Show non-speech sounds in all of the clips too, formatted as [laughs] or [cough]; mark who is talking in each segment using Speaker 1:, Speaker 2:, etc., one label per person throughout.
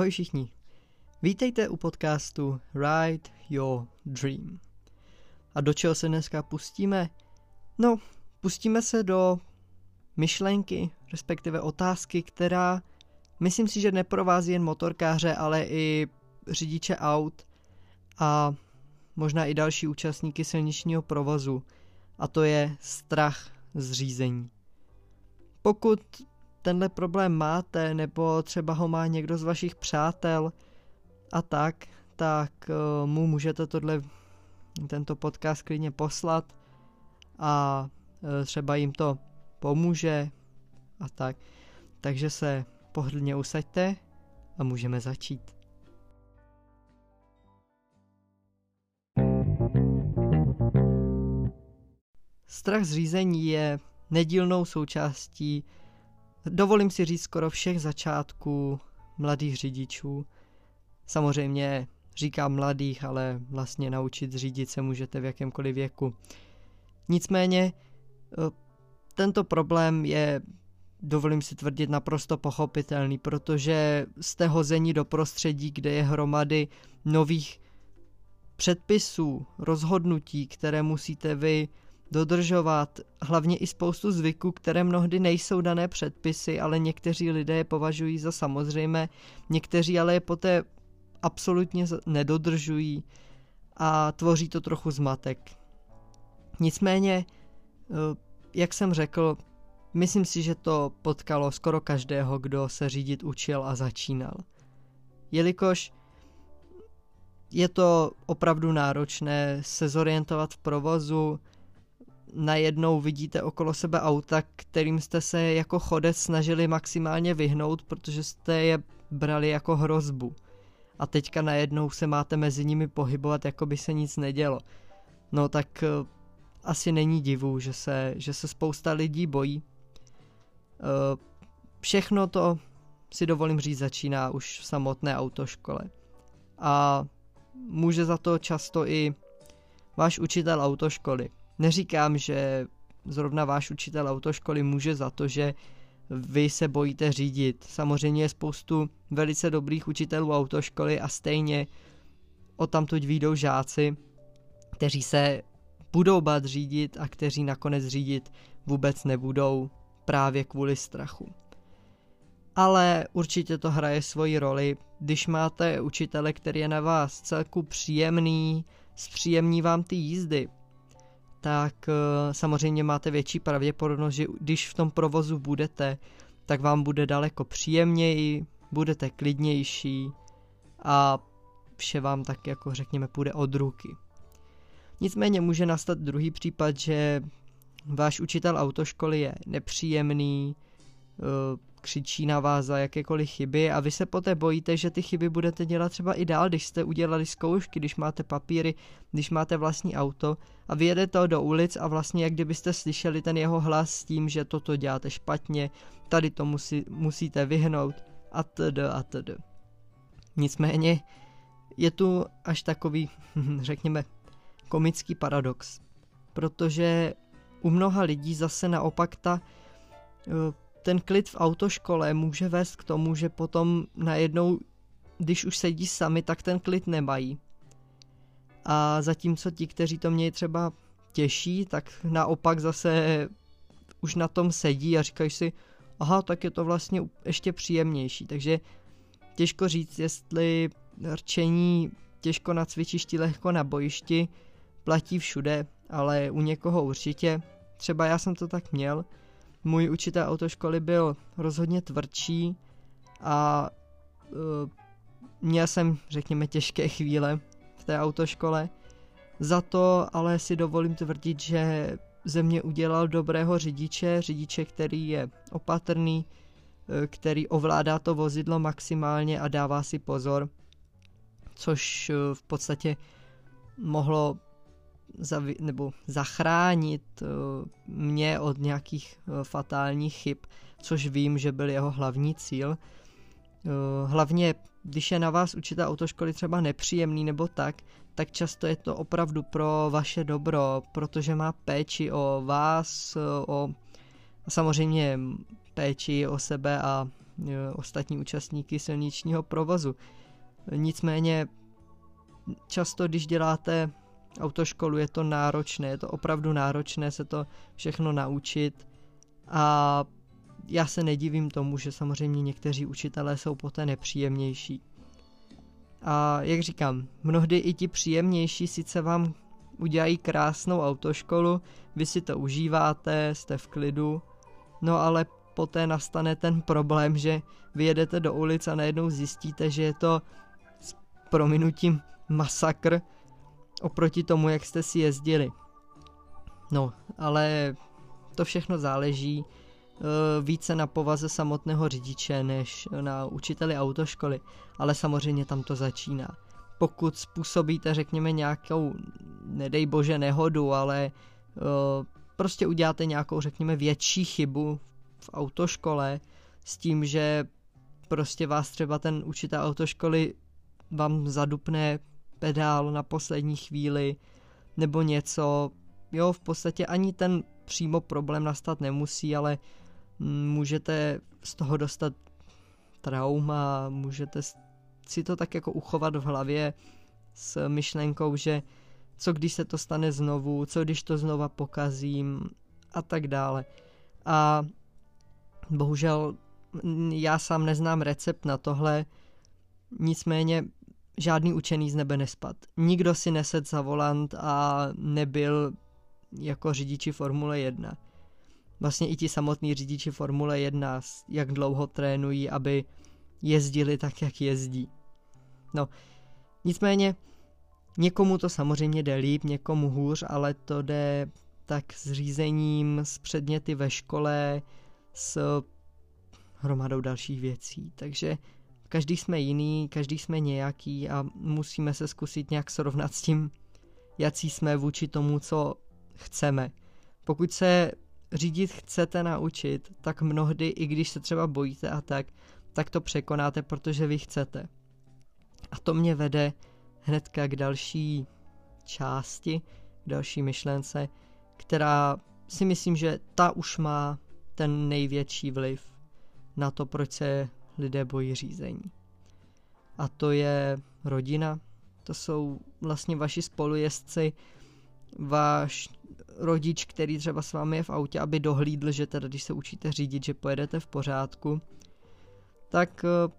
Speaker 1: Ahoj všichni. Vítejte u podcastu Ride Your Dream. A do čeho se dneska pustíme? No, pustíme se do myšlenky, respektive otázky, která myslím si, že neprovází jen motorkáře, ale i řidiče aut a možná i další účastníky silničního provozu. A to je strach z řízení. Pokud tenhle problém máte, nebo třeba ho má někdo z vašich přátel a tak, tak uh, mu můžete tohle, tento podcast klidně poslat a uh, třeba jim to pomůže a tak. Takže se pohodlně usaďte a můžeme začít. Strach z řízení je nedílnou součástí dovolím si říct skoro všech začátků mladých řidičů. Samozřejmě říkám mladých, ale vlastně naučit řídit se můžete v jakémkoliv věku. Nicméně eh, tento problém je, dovolím si tvrdit, naprosto pochopitelný, protože jste hození do prostředí, kde je hromady nových předpisů, rozhodnutí, které musíte vy dodržovat hlavně i spoustu zvyků, které mnohdy nejsou dané předpisy, ale někteří lidé je považují za samozřejmé, někteří ale je poté absolutně nedodržují a tvoří to trochu zmatek. Nicméně, eh, jak jsem řekl, myslím si, že to potkalo skoro každého, kdo se řídit učil a začínal. Jelikož je to opravdu náročné se zorientovat v provozu, najednou vidíte okolo sebe auta, kterým jste se jako chodec snažili maximálně vyhnout, protože jste je brali jako hrozbu. A teďka najednou se máte mezi nimi pohybovat, jako by se nic nedělo. No tak uh, asi není divu, že se, že se spousta lidí bojí. Uh, všechno to si dovolím říct začíná už v samotné autoškole. A může za to často i váš učitel autoškoly. Neříkám, že zrovna váš učitel autoškoly může za to, že vy se bojíte řídit. Samozřejmě je spoustu velice dobrých učitelů autoškoly a stejně o tamtud výjdou žáci, kteří se budou bát řídit a kteří nakonec řídit vůbec nebudou právě kvůli strachu. Ale určitě to hraje svoji roli, když máte učitele, který je na vás celku příjemný, zpříjemní vám ty jízdy, tak eh, samozřejmě máte větší pravděpodobnost, že když v tom provozu budete, tak vám bude daleko příjemněji, budete klidnější a vše vám tak jako řekněme půjde od ruky. Nicméně může nastat druhý případ, že váš učitel autoškoly je nepříjemný, eh, křičí na vás za jakékoliv chyby a vy se poté bojíte, že ty chyby budete dělat třeba i dál, když jste udělali zkoušky, když máte papíry, když máte vlastní auto a vyjedete do ulic a vlastně jak kdybyste slyšeli ten jeho hlas s tím, že toto děláte špatně, tady to musí, musíte vyhnout a td. a td. Nicméně je tu až takový, [laughs] řekněme, komický paradox, protože u mnoha lidí zase naopak ta eh, ten klid v autoškole může vést k tomu, že potom najednou, když už sedí sami, tak ten klid nemají. A zatímco ti, kteří to mějí třeba těžší, tak naopak zase už na tom sedí a říkají si, aha, tak je to vlastně ještě příjemnější. Takže těžko říct, jestli rčení těžko na cvičišti, lehko na bojišti platí všude, ale u někoho určitě. Třeba já jsem to tak měl, můj učitel autoškoly byl rozhodně tvrdší a uh, měl jsem, řekněme, těžké chvíle v té autoškole. Za to ale si dovolím tvrdit, že ze mě udělal dobrého řidiče, řidiče, který je opatrný, e, který ovládá to vozidlo maximálně a dává si pozor, což e, v podstatě mohlo zavi- nebo zachránit uh, mě od nějakých uh, fatálních chyb, což vím, že byl jeho hlavní cíl. Uh, hlavně, když je na vás učitel autoškoly třeba nepříjemný nebo tak, tak často je to opravdu pro vaše dobro, protože má péči o vás, o samozřejmě péči o sebe a ostatní účastníky silničního provozu. Nicméně často, když děláte autoškolu, je to náročné, je to opravdu náročné se to všechno naučit a já se nedivím tomu, že samozřejmě někteří učitelé jsou poté nepříjemnější. A jak říkám, mnohdy i ti příjemnější sice vám udělají krásnou autoškolu, vy si to užíváte, jste v klidu, no ale poté nastane ten problém, že vyjedete do ulic a najednou zjistíte, že je to s prominutím masakr oproti tomu, jak jste si jezdili. No, ale to všechno záleží uh, více na povaze samotného řidiče než na učiteli autoškoly, ale samozřejmě tam to začíná. Pokud způsobíte, řekněme, nějakou, nedej bože, nehodu, ale uh, prostě uděláte nějakou, řekněme, větší chybu v autoškole s tím, že prostě vás třeba ten učitel autoškoly vám zadupne pedál na poslední chvíli nebo něco. Jo, v podstatě ani ten přímo problém nastat nemusí, ale můžete z toho dostat trauma, můžete si to tak jako uchovat v hlavě s myšlenkou, že co když se to stane znovu, co když to znova pokazím a tak dále. A bohužel já sám neznám recept na tohle, nicméně žádný učený z nebe nespad. Nikdo si nesed za volant a nebyl jako řidiči Formule 1. Vlastně i ti samotní řidiči Formule 1, jak dlouho trénují, aby jezdili tak, jak jezdí. No, nicméně někomu to samozřejmě jde líp, někomu hůř, ale to jde tak s řízením, s předměty ve škole, s hromadou dalších věcí. Takže každý jsme jiný, každý jsme nějaký a musíme se zkusit nějak srovnat s tím, jaký jsme vůči tomu, co chceme. Pokud se řídit chcete naučit, tak mnohdy, i když se třeba bojíte a tak, tak to překonáte, protože vy chcete. A to mě vede hnedka k další části, k další myšlence, která si myslím, že ta už má ten největší vliv na to, proč se lidé bojí řízení. A to je rodina, to jsou vlastně vaši spolujezdci, váš rodič, který třeba s vámi je v autě, aby dohlídl, že teda když se učíte řídit, že pojedete v pořádku, tak eh,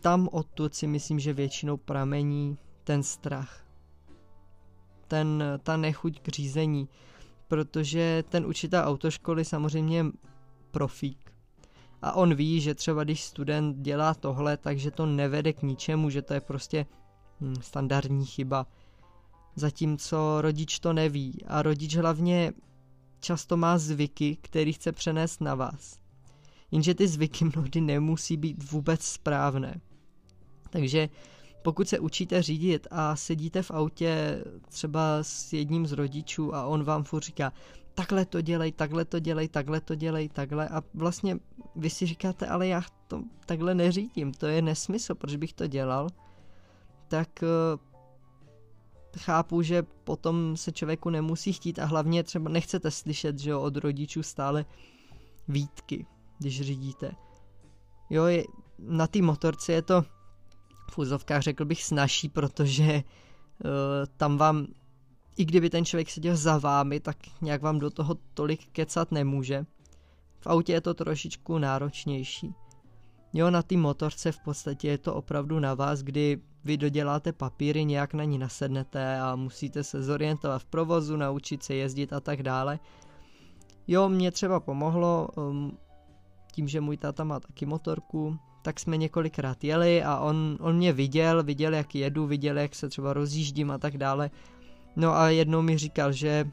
Speaker 1: tam odtud si myslím, že většinou pramení ten strach. Ten, ta nechuť k řízení, protože ten učitel autoškoly samozřejmě je profík. A on ví, že třeba když student dělá tohle, takže to nevede k ničemu, že to je prostě hm, standardní chyba. Zatímco rodič to neví a rodič hlavně často má zvyky, který chce přenést na vás. Jenže ty zvyky mnohdy nemusí být vůbec správné. Takže pokud se učíte řídit a sedíte v autě třeba s jedním z rodičů a on vám furt říká, takhle to dělej, takhle to dělej, takhle to dělej, takhle a vlastně vy si říkáte, ale já to takhle neřídím, to je nesmysl, proč bych to dělal, tak uh, chápu, že potom se člověku nemusí chtít a hlavně třeba nechcete slyšet, že od rodičů stále výtky, když řídíte. Jo, je, na té motorce je to v úzovkách řekl bych snažší, protože uh, tam vám, i kdyby ten člověk seděl za vámi, tak nějak vám do toho tolik kecat nemůže. V autě je to trošičku náročnější. Jo, na té motorce v podstatě je to opravdu na vás, kdy vy doděláte papíry, nějak na ní nasednete a musíte se zorientovat v provozu, naučit se jezdit a tak dále. Jo, mě třeba pomohlo, um, tím, že můj táta má taky motorku, tak jsme několikrát jeli a on, on mě viděl, viděl, jak jedu, viděl, jak se třeba rozjíždím a tak dále. No a jednou mi říkal, že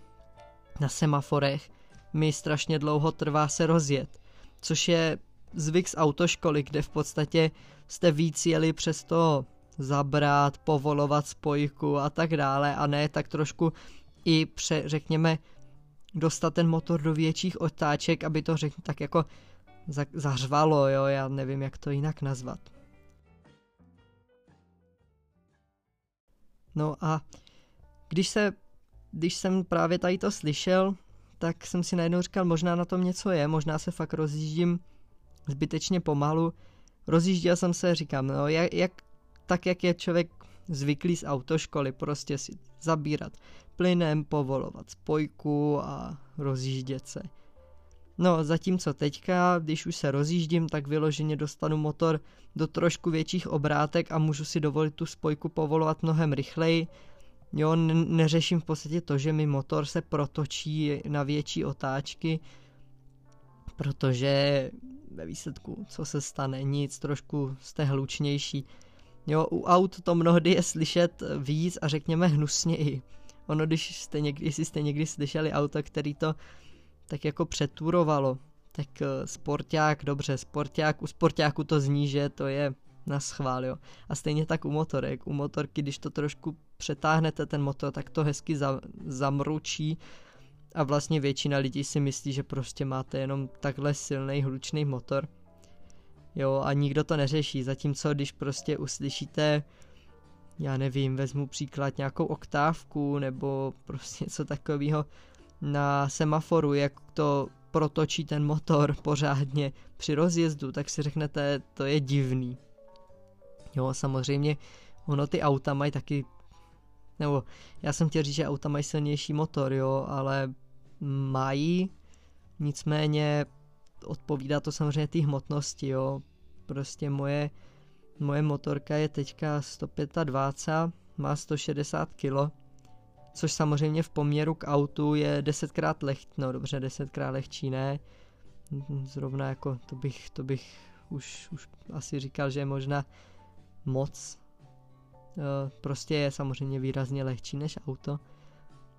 Speaker 1: na semaforech mi strašně dlouho trvá se rozjet, což je zvyk z autoškoly, kde v podstatě jste víc jeli přes to zabrat, povolovat spojku a tak dále a ne tak trošku i pře, řekněme, dostat ten motor do větších otáček, aby to řekl tak jako za, zařvalo, jo, já nevím, jak to jinak nazvat. No a když se, když jsem právě tady to slyšel, tak jsem si najednou říkal, možná na tom něco je, možná se fakt rozjíždím zbytečně pomalu. Rozjížděl jsem se, říkám, no jak, jak, tak jak je člověk zvyklý z autoškoly, prostě si zabírat plynem, povolovat spojku a rozjíždět se. No, zatímco teďka, když už se rozjíždím, tak vyloženě dostanu motor do trošku větších obrátek a můžu si dovolit tu spojku povolovat mnohem rychleji. Jo, neřeším v podstatě to, že mi motor se protočí na větší otáčky, protože ve výsledku, co se stane, nic, trošku jste hlučnější. Jo, u aut to mnohdy je slyšet víc a řekněme hnusněji. Ono, když jste někdy, jestli jste někdy slyšeli auto, který to tak jako přeturovalo, tak uh, sporták, dobře, sporták, u sportáku to zní, že to je na schvál, jo. A stejně tak u motorek. U motorky, když to trošku přetáhnete ten motor, tak to hezky za, zamručí a vlastně většina lidí si myslí, že prostě máte jenom takhle silný hlučný motor. Jo, a nikdo to neřeší, zatímco když prostě uslyšíte já nevím, vezmu příklad nějakou oktávku nebo prostě něco takového na semaforu, jak to protočí ten motor [laughs] pořádně při rozjezdu, tak si řeknete, to je divný. Jo, samozřejmě ono ty auta mají taky, nebo já jsem chtěl říct, že auta mají silnější motor, jo, ale mají, nicméně odpovídá to samozřejmě té hmotnosti, jo. Prostě moje Moje motorka je teďka 125, má 160 kg, což samozřejmě v poměru k autu je desetkrát lehčí, no dobře, desetkrát lehčí ne, zrovna jako to bych, to bych už, už asi říkal, že je možná moc, e, prostě je samozřejmě výrazně lehčí než auto.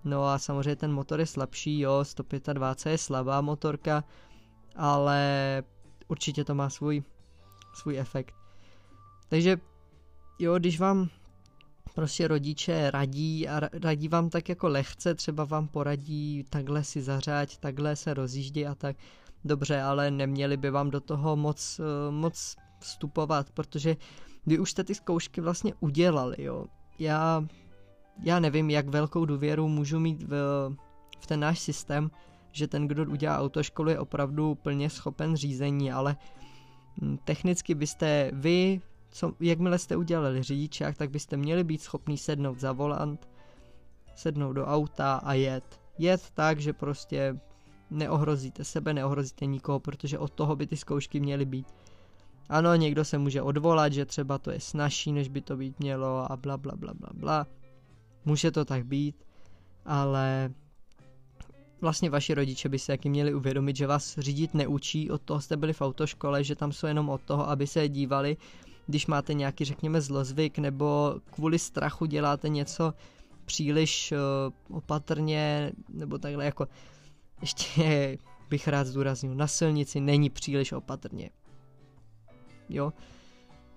Speaker 1: No a samozřejmě ten motor je slabší, jo, 125 je slabá motorka, ale určitě to má svůj, svůj efekt. Takže jo, když vám prostě rodiče radí a radí vám tak jako lehce, třeba vám poradí takhle si zařáď, takhle se rozjíždí a tak, dobře, ale neměli by vám do toho moc, eh, moc vstupovat, protože vy už jste ty zkoušky vlastně udělali, jo. Já, já nevím, jak velkou důvěru můžu mít v, v ten náš systém, že ten, kdo udělá autoškolu, je opravdu plně schopen řízení, ale hm, technicky byste vy co, jakmile jste udělali řidičák, tak byste měli být schopni sednout za volant, sednout do auta a jet. Jet tak, že prostě neohrozíte sebe, neohrozíte nikoho, protože od toho by ty zkoušky měly být. Ano, někdo se může odvolat, že třeba to je snažší, než by to být mělo a bla bla bla bla bla. Může to tak být, ale vlastně vaši rodiče by se jaký měli uvědomit, že vás řídit neučí, od toho jste byli v autoškole, že tam jsou jenom od toho, aby se dívali když máte nějaký, řekněme, zlozvyk nebo kvůli strachu děláte něco příliš uh, opatrně, nebo takhle jako ještě bych rád zdůraznil, na silnici není příliš opatrně. Jo,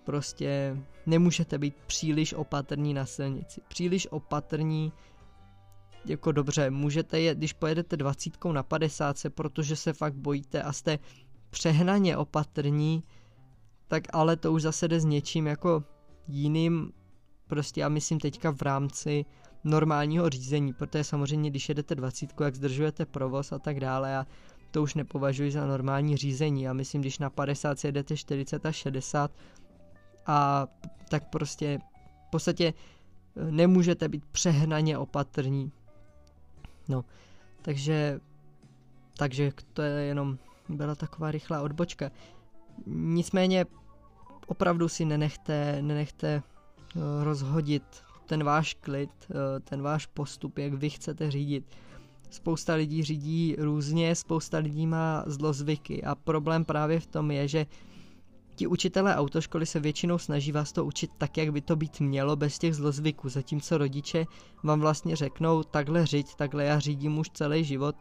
Speaker 1: prostě nemůžete být příliš opatrní na silnici. Příliš opatrní, jako dobře, můžete je, když pojedete 20 na 50, protože se fakt bojíte a jste přehnaně opatrní, tak ale to už zase jde s něčím jako jiným, prostě já myslím teďka v rámci normálního řízení, protože samozřejmě když jedete 20, jak zdržujete provoz a tak dále a to už nepovažuji za normální řízení. Já myslím, když na 50 jedete 40 a 60 a tak prostě v podstatě eh, nemůžete být přehnaně opatrní. No, takže takže to je jenom byla taková rychlá odbočka. Nicméně opravdu si nenechte, nenechte eh, rozhodit ten váš klid, eh, ten váš postup, jak vy chcete řídit. Spousta lidí řídí různě, spousta lidí má zlozvyky a problém právě v tom je, že ti učitelé autoškoly se většinou snaží vás to učit tak, jak by to být mělo, bez těch zlozvyků, zatímco rodiče vám vlastně řeknou, takhle řiď, takhle já řídím už celý život,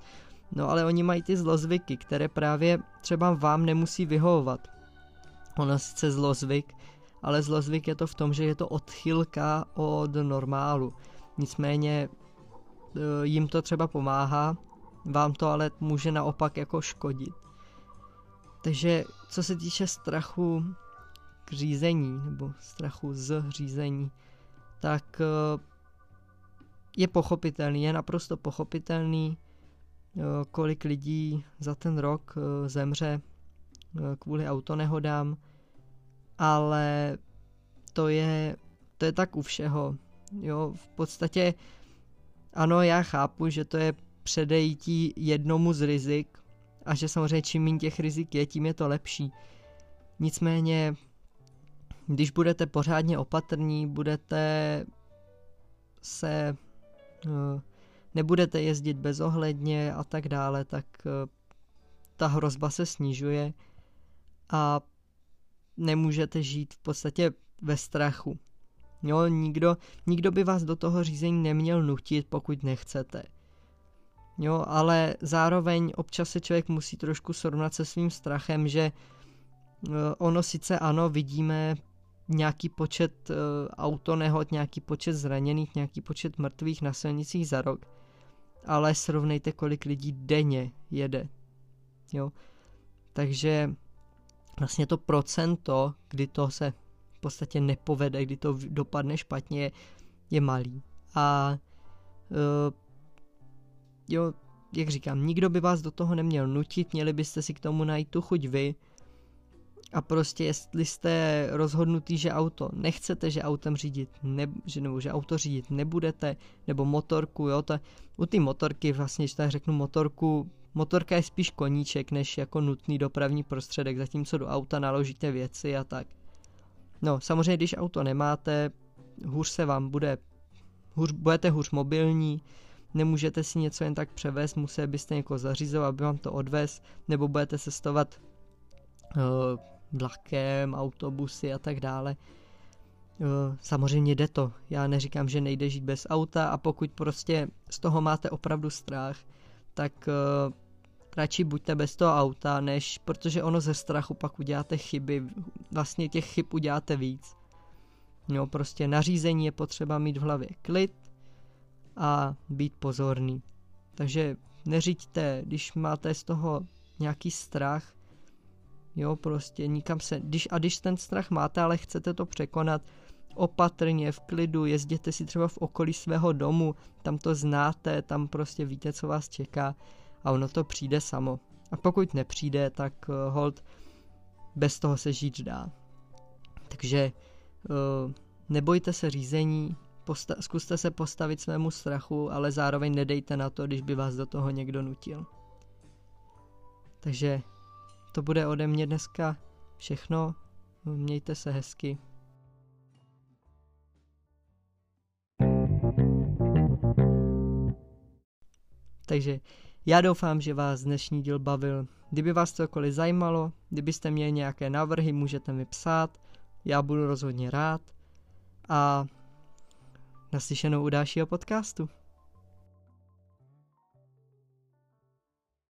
Speaker 1: no ale oni mají ty zlozvyky, které právě třeba vám nemusí vyhovovat. Ono sice zlozvyk, ale zlozvyk je to v tom, že je to odchylka od normálu. Nicméně jim to třeba pomáhá, vám to ale může naopak jako škodit. Takže co se týče strachu k řízení, nebo strachu z řízení, tak e, je pochopitelný, je naprosto pochopitelný, e, kolik lidí za ten rok zemře kvůli autonehodám, ale to je, to je tak u všeho. Jo, v podstatě ano, já chápu, že to je předejítí jednomu z rizik a že samozřejmě čím méně těch rizik je, tím je to lepší. Nicméně, když budete pořádně opatrní, budete se eh, nebudete jezdit bezohledně a tak dále, tak eh, ta hrozba se snižuje a nemůžete žít v podstatě ve strachu. Jo, nikdo, nikdo by vás do toho řízení neměl nutit, pokud nechcete. Jo, ale zároveň občas se člověk musí trošku srovnat se svým strachem, že eh, ono sice ano, vidíme nějaký počet uh, autonehod, nějaký počet zraněných, nějaký počet mrtvých na silnicích za rok, ale srovnejte, kolik lidí denně jede. Jo? Takže vlastně to procento, kdy to se podstatě nepovede, kdy to dopadne špatně, je malý. A uh, jo, jak říkám, nikdo by vás do toho neměl nutit, měli byste si k tomu najít tu chuť vy, a prostě jestli jste rozhodnutý, že auto nechcete, že autem řídit, ne, že, nebo že auto řídit nebudete, nebo motorku, jo, to, u té motorky vlastně, když tak řeknu motorku, motorka je spíš koníček, než jako nutný dopravní prostředek, zatímco do auta naložíte věci a tak. No, samozřejmě, když auto nemáte, hůř se vám bude, hůř, budete hůř mobilní, nemůžete si něco jen tak převést, museli byste někoho zařizovat, aby vám to odvez, nebo budete cestovat uh, vlakem, autobusy a tak dále. Samozřejmě jde to. Já neříkám, že nejde žít bez auta a pokud prostě z toho máte opravdu strach, tak radši buďte bez toho auta, než protože ono ze strachu pak uděláte chyby, vlastně těch chyb uděláte víc. Jo, prostě nařízení je potřeba mít v hlavě klid a být pozorný. Takže neřiďte, když máte z toho nějaký strach, Jo, prostě nikam se, když, a když ten strach máte, ale chcete to překonat, opatrně, v klidu, jezděte si třeba v okolí svého domu, tam to znáte, tam prostě víte, co vás čeká a ono to přijde samo. A pokud nepřijde, tak uh, hold, bez toho se žít dá. Takže uh, nebojte se řízení, posta- zkuste se postavit svému strachu, ale zároveň nedejte na to, když by vás do toho někdo nutil. Takže to bude ode mě dneska všechno. Mějte se hezky. Takže já doufám, že vás dnešní díl bavil. Kdyby vás cokoliv zajímalo, kdybyste měli nějaké návrhy, můžete mi psát. Já budu rozhodně rád. A naslyšenou u dalšího podcastu.